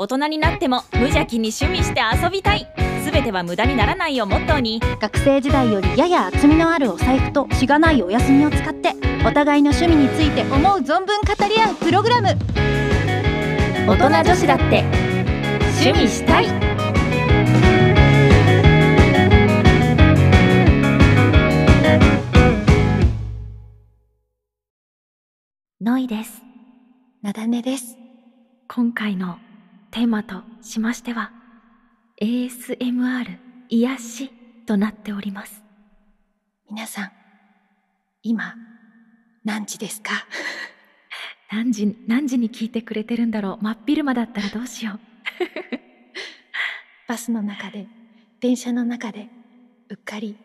大人になっても無邪気に趣味して遊びたい。全ては無駄にならないをモットーに。学生時代よりやや厚みのあるお財布としがないお休みを使ってお互いの趣味について思う存分語り合うプログラム。大人女子だって趣味したい。ノイです。なだねです。今回のテーマとしましては、ASMR 癒しとなっております。皆さん今何時ですか？何時、何時に聞いてくれてるんだろう？真っ昼間だったらどうしよう？バスの中で電車の中でうっかり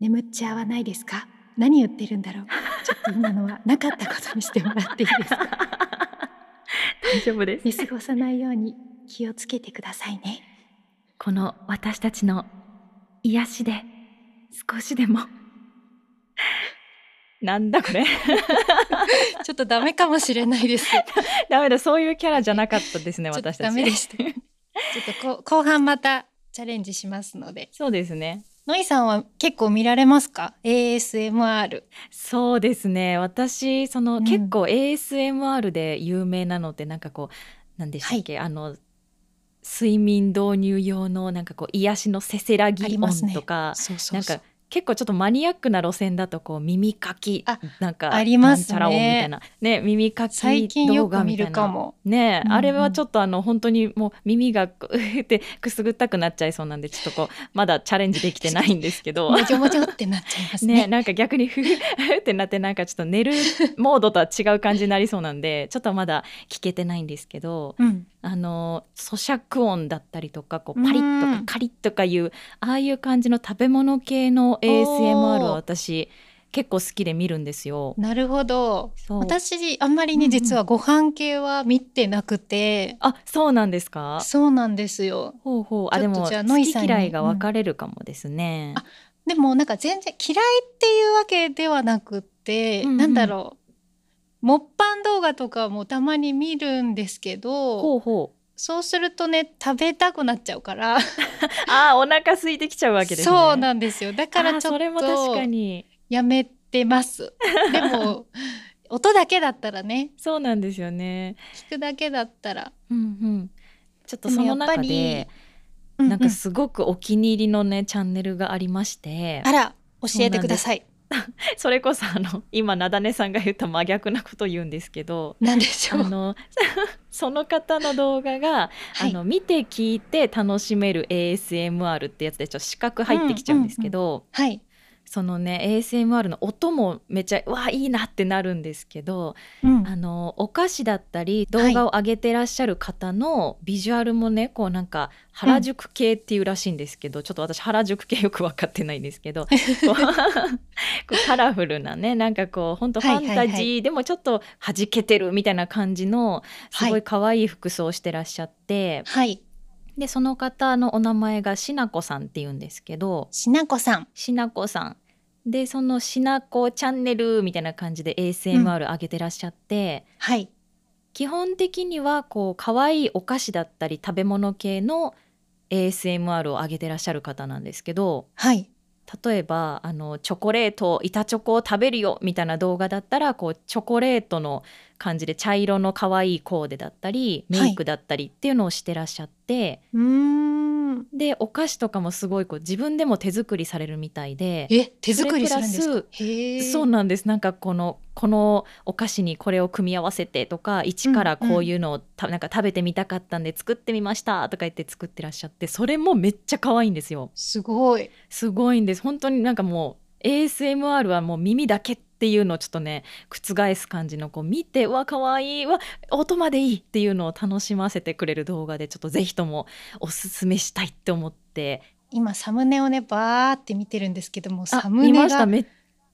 眠っちゃわないですか？何言ってるんだろう？ちょっと今のはなかったことにしてもらっていいですか？大丈夫です。見過ごさないように気をつけてくださいね。この私たちの癒しで少しでも。なんだこれ。ちょっとダメかもしれないです。ダメだそういうキャラじゃなかったですねちょっと私たち。ダメでした。ちょっとこ後半またチャレンジしますので。そうですねノイさんは結構見られますか？ASMR そうですね。私その、うん。結構 ASMR で有名なのってなんかこう何でしたっけ、あの睡眠導入用のなんかこう癒しのせせらぎ音とか、そうそうそう。なんか結構ちょっとマニアックな路線だとこう耳かきあなんかありますね。みたいな。ね耳かき動画く見るみたいな。かもね、あれはちょっとあの本当にもう耳がこう ってくすぐったくなっちゃいそうなんでちょっとこうまだチャレンジできてないんですけど。もじょもじょってなっちゃいますね。ね、なんか逆にふふふってなってなんかちょっと寝るモードとは違う感じになりそうなんでちょっとまだ聞けてないんですけど。うんあの咀嚼音だったりとかこうパリッとうんかカリッとかいうああいう感じの食べ物系の ASMR は私結構好きで見るんですよ。なるほど。私あんまりね、うんうん実はご飯系は見てなくて。あそうなんですか？そうなんですよ。ほうほう。あでもあ好き嫌いが分かれるかもですね。あでもなんか全然嫌いっていうわけではなくって、うんうん。なんだろうもっぱん動画とかもたまに見るんですけどほうほう。そうするとね食べたくなっちゃうから。あーお腹空いてきちゃうわけですね。そうなんですよ。だからちょっそれも確とかに。やめてます。でも音だけだったらね。そうなんですよね。聞くだけだったら、うんうん、ちょっとその中やっぱりでうなんかすごくお気に入りのねチャンネルがありまして。あら教えてください それこそあの今なだねさんが言った真逆なこと言うんですけどなんでしょう。あの その方の動画が、はい。あの見て聞いて楽しめる ASMR ってやつでちょっと視覚入ってきちゃうんですけど、はい、そのね ASMR の音もめっちゃうわいいなってなるんですけどうん。あのお菓子だったり動画を上げてらっしゃる方のビジュアルもね、こうなんか原宿系っていうらしいんですけど、ちょっと私原宿系よく分かってないんですけど こうカラフルなねなんかこう本当ファンタジー、はいはいはいでもちょっと弾けてるみたいな感じのすごはい。可愛い服装をしてらっしゃって、はい。でその方のお名前がしなこさんっていうんですけどしなこさん。しなこさんでそのしなこチャンネルみたいな感じで ASMR 上げてらっしゃって。はい。基本的にはこう可愛いお菓子だったり食べ物系の ASMR を上げてらっしゃる方なんですけどはい。例えばあのチョコレート板チョコを食べるよみたいな動画だったらこうチョコレートの感じで茶色の可愛いコーデだったりメイクだったりっていうのをしてらっしゃって、うーんでお菓子とかもすごいこう自分でも手作りされるみたいでえ手作りするんですそうなんです。なんかこのこのお菓子にこれを組み合わせてとか一からこういうのをた、なんか食べてみたかったんで作ってみましたとか言って作ってらっしゃってそれもめっちゃ可愛いんですよ。すごい。すごいんです。本当になんかもう ASMR はもう耳だけっていうのをちょっとね覆す感じのこう見てうわ可愛いうわ音までいいっていうのを楽しませてくれる動画でちょっとぜひともおすすめしたいって思って。今サムネをねバーって見てるんですけどもあサム見ネがめっ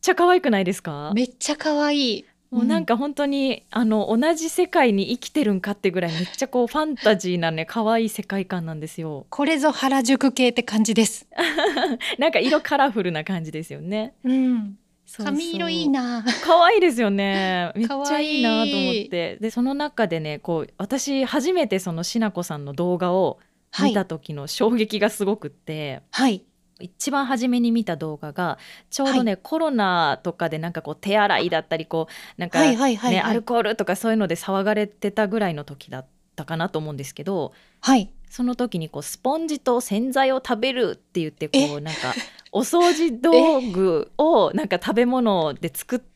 ちゃ可愛くないですか？めっちゃ可愛い。もうなんか本当に、あの同じ世界に生きてるんかってぐらいめっちゃこうファンタジーなね可愛い世界観なんですよ。これぞ原宿系って感じです。なんか色カラフルな感じですよね。うん髪色いいな。可愛いですよね。めっちゃいいいなと思って。でその中でねこう私初めてそのしなこさんの動画を見た時の衝撃がすごくって、はい。一番初めに見た動画がちょうどね、コロナとかでなんかこう手洗いだったりこうなんかはいね、はいはいはい。アルコールとかそういうので騒がれてたぐらいの時だったかなと思うんですけどはい。その時にこうスポンジと洗剤を食べるって言ってこえ？うなんかお掃除道具をなんか食べ物で作って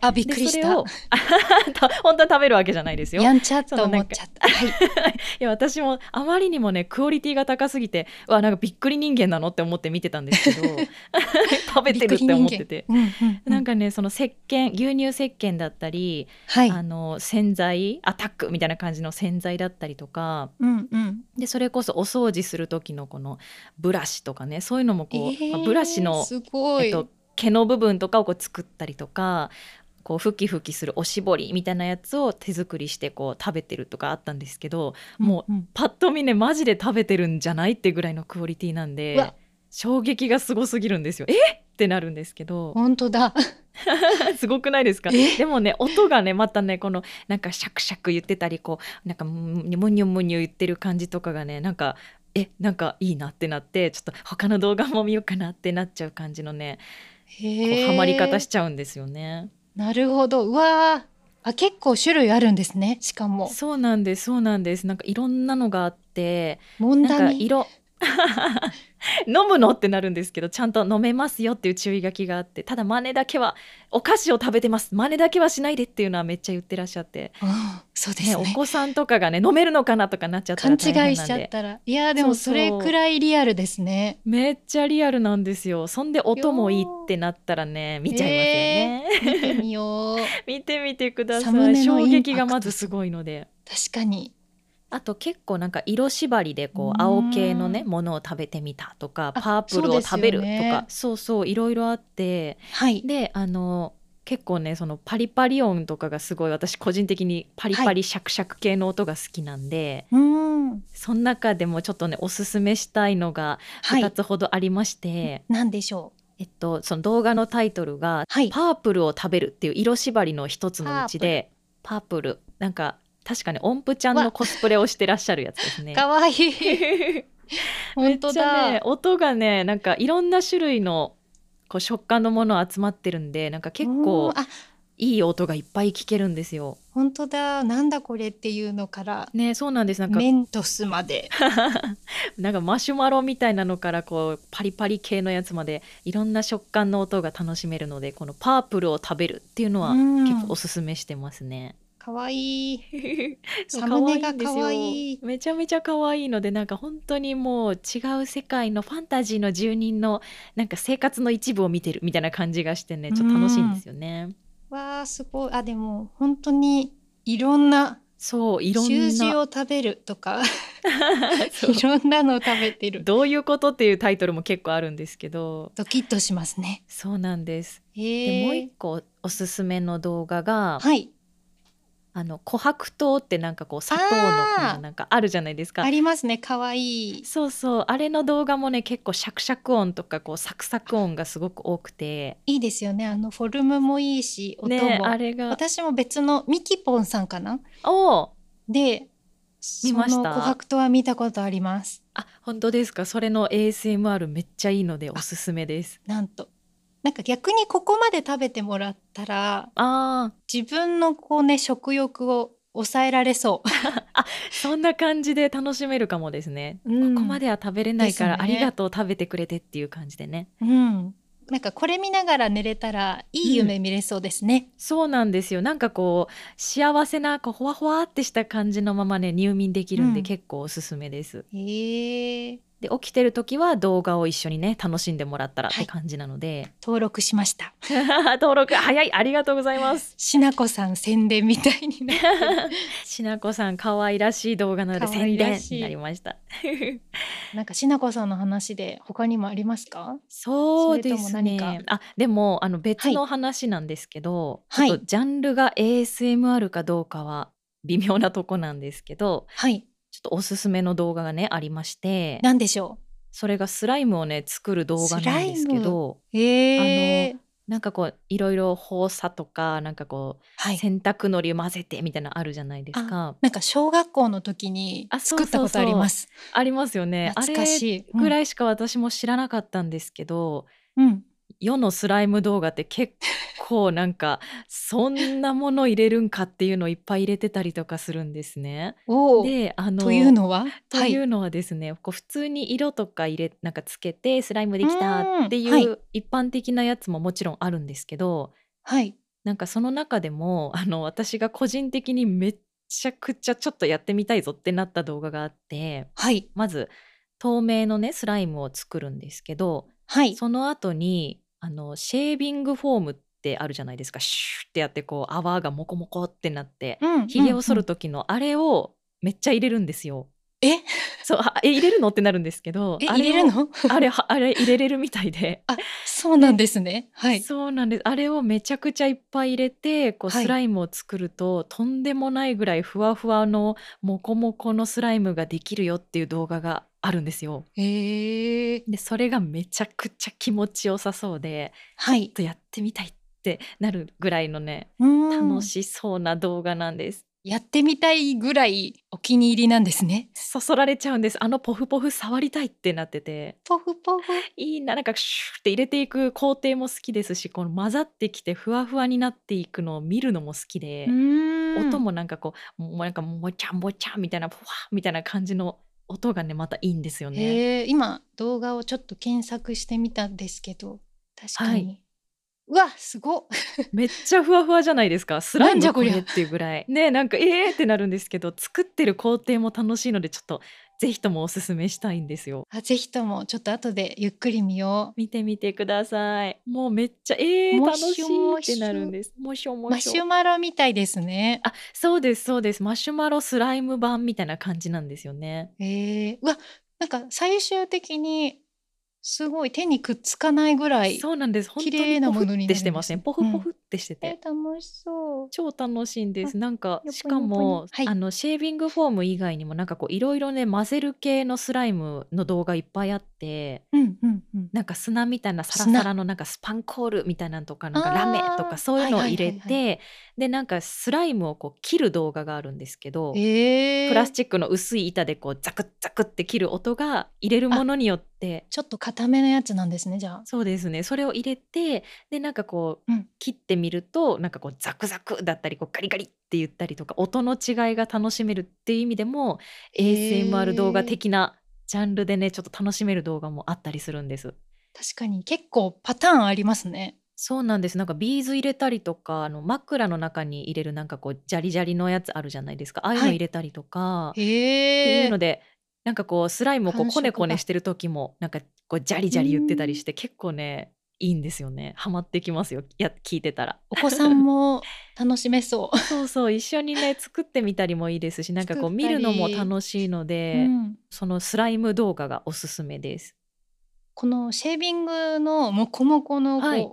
あびっくりした。本当は食べるわけじゃないですよ。やんちゃっと思っちゃった。はい。いや私もあまりにもねクオリティが高すぎてうわなんかびっくり人間なのって思って見てたんですけど 食べてるって思ってて。うんうんうん。なんかねその石鹸牛乳石鹸だったり、はい。あの洗剤アタックみたいな感じの洗剤だったりとかうんうん。でそれこそお掃除する時のこのブラシとかねそういうのもこう、えーまあブラシの、すごい、えっと、毛の部分とかをこう作ったりとかこうふきふきするおしぼりみたいなやつを手作りしてこう食べてるとかあったんですけどもううん。うんパッと見ねマジで食べてるんじゃないってぐらいのクオリティなんで衝撃がすごすぎるんですよ。え？ってなるんですけど。本当だ。すごくないですか？え？でもね音がねまたねこのなんかシャクシャク言ってたりこうなんかむむにゅむにゅ言ってる感じとかがねなんかえ？なんかいいなってなってちょっと他の動画も見ようかなってなっちゃう感じのねハマり方しちゃうんですよね。なるほど。うわー。あ結構種類あるんですねしかも。そうなんですそうなんです。なんかいろんなのがあってなん問題か色 飲むの？ってなるんですけどちゃんと飲めますよっていう注意書きがあってただ真似だけはお菓子を食べてます。真似だけはしないでっていうのはめっちゃ言ってらっしゃって、そうですね、ねお子さんとかがね飲めるのかなとかなっちゃった勘ら大変なんで。違いしちゃったら。いやーでもそれくらいリアルですね。めっちゃリアルなんですよ。そんで音もいいってなったらね見ちゃいますよね、見てみよう。見てみてください。衝撃がまずすごいので。確かにあと結構なんか色縛りでこううん。青系のねものを食べてみたとかあパープルを食べるとそうねかそうそういろいろあってはい。であの結構ねそのパリパリ音とかがすごい私個人的にパリパリシャクシャク系の音が好きなんで、うーん。その中でもちょっとねおすすめしたいのがはい。2つほどありまして、なんでしょえっとその動画のタイトルが「はい。パープルを食べる」っていう色縛りの一つのうちでパープル。なんか確かね音符ちゃんのコスプレをしてらっしゃるやつですね。う。かわい。い め本当だ、ね音がねなんかいろんな種類のこう食感のもの集まってるんでなんか結構いい音がいっぱい聞けるんですよ。本当だ。なんだこれっていうのからねそうなんです。なんかメントスまで。なんかマシュマロみたいなのからこうパリパリ系のやつまでいろんな食感の音が楽しめるのでこのパープルを食べるっていうのはうん。結構おすすめしてますね。かわい。いサムネが可愛いい。めちゃめちゃ可愛いのでなんか本当にもう違う世界のファンタジーの住人のなんか生活の一部を見てるみたいな感じがしてねちょっと楽しいんですよね。わあすごい。あでも本当にいろんなそういろん習字なを食べるとか。いろんなのを食べてる。どういうことっていうタイトルも結構あるんですけど。ドキッとしますね。そうなんです。えでもう一個おすすめの動画が、はいあの琥珀糖ってなんかこう砂糖のなんかあるじゃないですか。あ。りますね。かわい。いそうそう。あれの動画もね結構シャクシャク音とかこうサクサク音がすごく多くて。いいですよね。あのフォルムもいいし音も、ねあれが。私も別のミキポンさんかな？おー。で見ました？その琥珀糖は見たことあります。あ本当ですか？それの ASMR めっちゃいいのでおすすめです。なんとなんか逆にここまで食べてもらったらあ自分のこうね食欲を抑えられそー そんな感じで楽しめるかもですね、う、うん。ここまでは食べれないから、ありがとう食べてくれてっていう感じでね。うん。なんかこれ見ながら寝れたらいい夢見れそうですね、そうなんですよ。なんかこう幸せなこうほわほわってした感じのままね入眠できるんで、うん。結構おすすめです。へえで起きてる時は動画を一緒にね楽しんでもらったらっはい。て感じなので、登録しました。登録早いありがとうございます。しなこさん宣伝みたいになってる。しなこさん可愛らしい動画なので可宣伝になりました。なんかしなこさんの話で他にもありますか？そうです何か？ねあでもあの別の話なんですけど、はい。ちょっとジャンルが ASMR かどうかは微妙なとこなんですけどはいちょっとおすすめの動画がねありましてなんでしょそれがスライムをね作る動画なんですけどうへえなんかこういろいろ放射とかなんかこう、はい洗濯のり混ぜてみたいなのあるじゃないですか。なんか小学校の時に作ったことあります。ありますよね。あ懐かしれい。うんぐらいしか私も知らなかったんですけど、うん。世のスライム動画って結構なんかそんなもの入れるんかっていうのをいっぱい入れてたりとかするんですね。であのというのは？というのはですね、こう普通に色とか入れなんかつけてスライムできたっていう一般的なやつももちろんあるんですけど、はい。なんかその中でもあの私が個人的にめっちゃくちゃちょっとやってみたいぞってなった動画があってはい。まず透明のねスライムを作るんですけどはい。その後にあのシェービングフォームってあるじゃないですか。シューってやってこう泡がモコモコってなってうんひげを剃るうん。時のあれをめっちゃ入れるんですよ。え？そうあえ入れるの？ってなるんですけどえあれを入れるの？あれはあれ入れれるみたいで、そうなんですね。はい。そうなんです。あれをめちゃくちゃいっぱい入れてこうはい。スライムを作ると、とんでもないぐらいふわふわのモコモコのスライムができるよっていう動画があるんですよ。ええでそれがめちゃくちゃ気持ちよさそうではいちょっ。とやってみたいってなるぐらいのね楽楽しそうな動画なんです。やってみたいぐらいお気に入りなんですね。そそられちゃうんですあのポフポフ触りたいってなっててポフポフ。いいななんかシューって入れていく工程も好きですしこの混ざってきてふわふわになっていくのを見るのも好きで、音音もなんかこうもうなんかもちゃんもちゃんみたいなふわみたいな感じの音がねまたいいんですよね。へえ今動画をちょっと検索してみたんですけど確かに、はい。うわすごっ。めっちゃふわふわじゃないですか。スライムこれっていうぐらい。ねなんかえーってなるんですけど作ってる工程も楽しいのでちょっとぜひともおすすめしたいんですよ。あぜひともちょっと後でゆっくり見よ見てみてください。もうめっちゃえー、も楽しいってなるんです。もしょうもしょ。マシュマロみたいですねあそうですそうですマシュマロスライム版みたいな感じなんですよね。えー、うわなんか最終的にすごい手にくっつかないぐらいそうなんです綺麗なものにでしてません？ポフポフってしてて、え楽しそう。超楽しいんです。なんかしかもはい。あのシェービングフォーム以外にもなんかこういろいろね混ぜる系のスライムの動画いっぱいあってうんうんうん。なんか砂みたいなサラサラのなんかスパンコールみたいなのとかなんかラメとかそういうのを入れはいはいはいてでなんかスライムをこう切る動画があるんですけど、えー、プラスチックの薄い板でこうザクッザクって切る音が入れるものによってちょっと固めのやつなんですねじゃあ。そうですね。それを入れてでなんかこう、うん。切ってみるとなんかこうザクザクだったりこうガリガリって言ったりとか音の違いが楽しめるっていう意味でも ASMR 動画的なジャンルでねちょっと楽しめる動画もあったりするんです。確かに結構パターンありますね。そうなんです。なんかビーズ入れたりとかあの枕の中に入れるなんかこうジャリジャリのやつあるじゃないですか。ああいうのはい。入れたりとか、へってえいうのでなんかこうスライムをこう感触コネコネがしてる時もなんかこうジャリジャリ言ってたりして結構ねいいんですよね。ハマってきますよ。や聞いてたら。お子さんも 楽しめそう。そうそう。一緒にね作ってみたりもいいですしなんかこう見るのも楽しいので、うん。そのスライム動画がおすすめです。このシェービングのモコモコのこう、はい。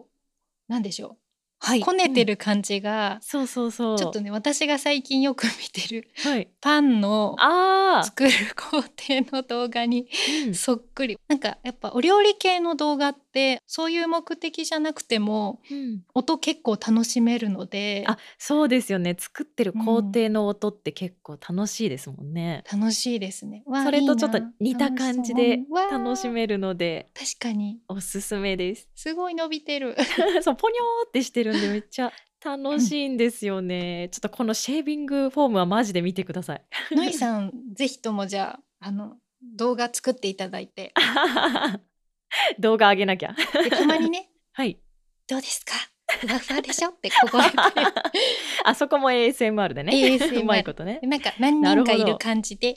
なんでしょう、はい。こねてる感じが、そうそうそう。ちょっとね私が最近よく見てるはい。パンのああ、作る工程の動画にうん。そっくり。なんかやっぱお料理系の動画ってそういう目的じゃなくてもうん。音結構楽しめるので。あそうですよね。作ってる工程の音って結構楽しいですもんね、楽しいですね。それとちょっと似た感じで楽しめるので確かに。おすすめです。すごい伸びてる。そうポニョーってしてるんでめっちゃ楽しいんですよね、ちょっとこのシェービングフォームはマジで見てください。のいさんぜひともじゃああの動画作っていただいて。動画上げなきゃ。でたまにね。はい。どうですか？ふわふわでしょってここで。あそこも ASMR でね。ASMR うまいことね。なんか何人かいる感じで「わ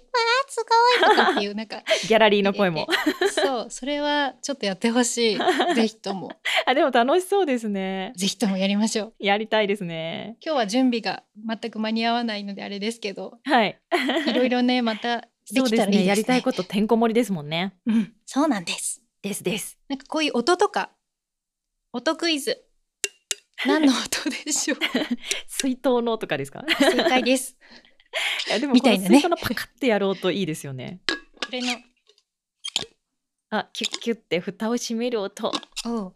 あすごい!」とかっていうなんかギャラリーの声も。そうそれはちょっとやってほしい。ぜひとも。あでも楽しそうですね。ぜひともやりましょう。やりたいですね。今日は準備が全く間に合わないのであれですけどはい。いろいろねまたできたらいいですね。ね。やりたいことてんこ盛りですもんね。うん。そうなんです。ですです。なんかこういう音とか音クイズ何の音でしょう？水筒のとかですか？正解です。いやでもこの水筒のパカってやろうといいですよね。これの。あキュッキュッて蓋を閉める音。おう。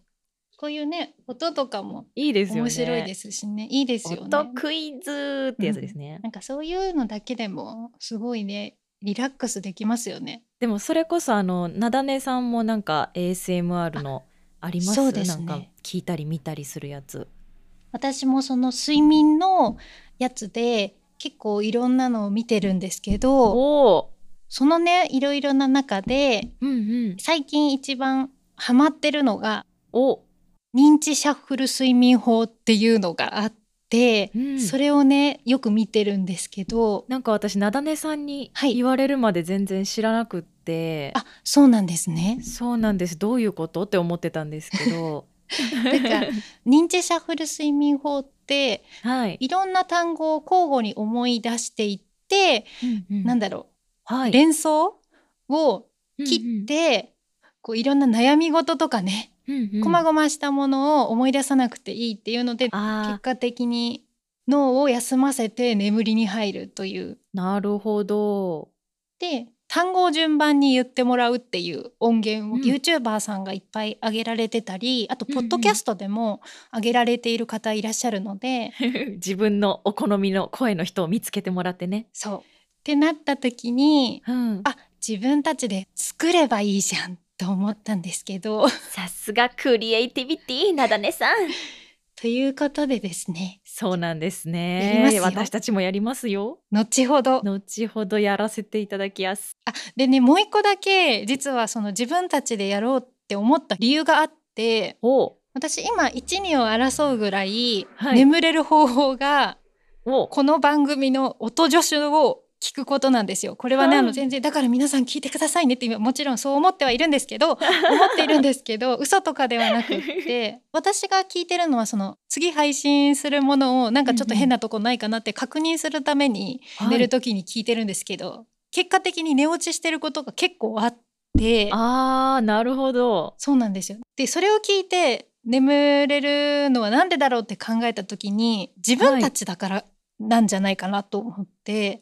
こういうね音とかもいいですよね。面白いですしね。いいですよね。音クイズってやつですね、なんかそういうのだけでもすごいねリラックスできますよね。でもそれこそあのなだねさんもなんか ASMR のあります？そうですね。なんか聞いたり見たりするやつ。私もその睡眠のやつで結構いろんなのを見てるんですけどそのねいろいろな中でうんうん。最近一番ハマってるのがお、認知シャッフル睡眠法っていうのがあって、うん。それをねよく見てるんですけどなんか私なだねさんにはい。言われるまで全然知らなくって、あそうなんですね。そうなんです。どういうこと？って思ってたんですけどなんか認知シャッフル睡眠法ってはい、いろんな単語を交互に思い出していって、なんだだろう、はい。連想を切って、こういろんな悩み事とかね、うんうん。うんこまごましたものを思い出さなくていいっていうので、結あ果的に脳を休ませて眠りに入るという。ーなるほど。で単語を順番に言ってもらうっていう音源を、うん。YouTuber さんがいっぱい上げられてたりあとポッドキャストでも上げられている方いらっしゃるので、自分のお好みの声の人を見つけてもらってね、そう。ってなった時にうん、あ自分たちで作ればいいじゃんと思ったんですけど。さすがクリエイティビティなだねさん。ということでですねそうなんですね。私たちもやりますよ。後ほど。後ほどやらせていただきます。あでねもう一個だけ実はその自分たちでやろうって思った理由があってお私今12を争うぐらいはい。眠れる方法がお。この番組の音助手を聞くことなんですよ。これはね、はいあの全然だから皆さん聞いてくださいねって今もちろんそう思ってはいるんですけど 思っているんですけど嘘とかではなくって 私が聞いてるのはその次配信するものをなんかちょっと変なとこないかなって確認するためにはい寝る時に聞いてるんですけど、結果的に寝落ちしてることが結構あってあーなるほどそうなんですよ。でそれを聞いて眠れるのはなんでだろうって考えた時に自分たちだからなんじゃないかなと思って、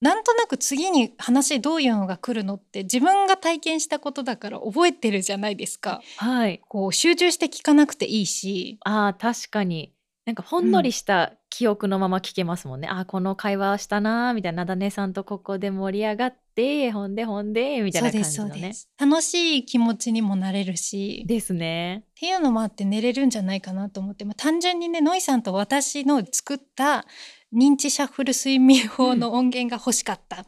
なんとなく次に話どういうのが来るのって自分が体験したことだから覚えてるじゃないですか。はい。こう集中して聞かなくていいし。あー確かになんかほんのりした記憶のまま聞けますもんね、あーこの会話したなーみたいななだねさんとここで盛り上がってほんでほんでみたいな感じのね。す。楽しい気持ちにもなれるし。ですね。っていうのもあって寝れるんじゃないかなと思って、まあ、単純にねノイさんと私の作った認知シャッフル睡眠法の音源が欲しかった。っ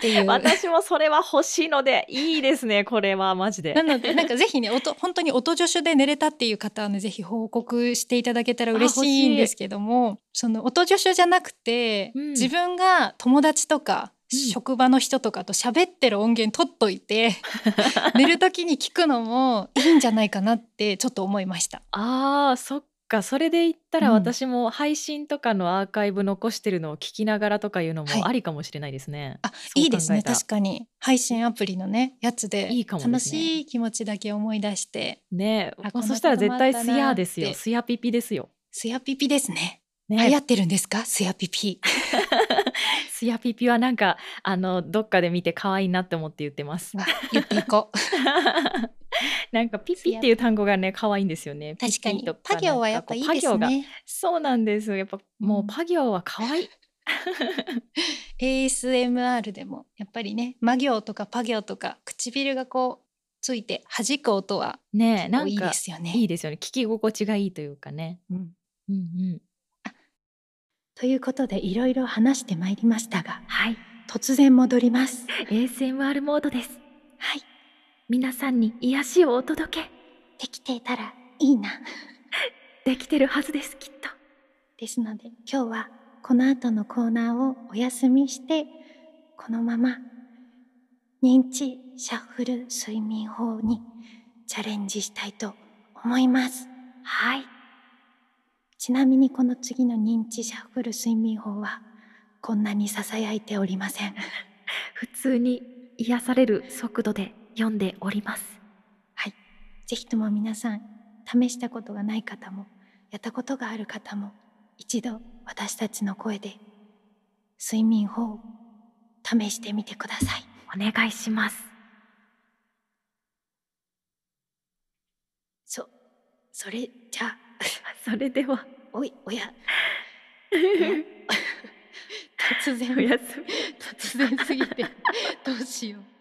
ていう。私もそれは欲しいのでいいですねこれはマジで。なのでなんかぜひね音本当に音助手で寝れたっていう方はねぜひ報告していただけたら嬉しいんですけどもその音助手じゃなくて、うん。自分が友達とか、うん。職場の人とかと喋ってる音源取っといて 寝る時に聞くのもいいんじゃないかなってちょっと思いました。あーそっかそれで言ったらうん。私も配信とかのアーカイブ残してるのを聞きながらとかいうのはい。もありかもしれないですね、あそういいですね。確かに。配信アプリのねやつでいいかもですね。楽しい気持ちだけ思い出してね。あこんなもうそしたら絶対こともあったなースヤですよスヤピピですよ。スヤピピですね。ね。流行ってるんですか？スヤピピ。スヤピピはなんかあのどっかで見て可愛いなって思って言ってます。わ言っていこう なんかピピっていう単語がね可愛いんですよね。確かに。ピピとパ行はやっぱいいですね。そうなんですよ。やっぱもううん。パ行は可愛い。ASMR でもやっぱりね魔行とかパ行とか唇がこうついて弾く音はねなんかいいですよね。いいですよね。聞き心地がいいというかね。うん。うんうんということでいろいろ話してまいりましたがはい。突然戻ります。ASMR モードです。はい皆さんに癒しをお届け。できていたらいいな。できてるはずですきっと。ですので今日はこの後のコーナーをお休みしてこのまま認知シャッフル睡眠法にチャレンジしたいと思います。はい。ちなみにこの次の認知シャッフル睡眠法はこんなに囁いておりません。普通に癒される速度で読んでおります。ぜひとも皆さん試したことがない方もやったことがある方も一度私たちの声で睡眠法を試してみてください。お願いします。そうそれじゃあ それでは。おいおや。突然おやすみ。突然すぎてどうしよう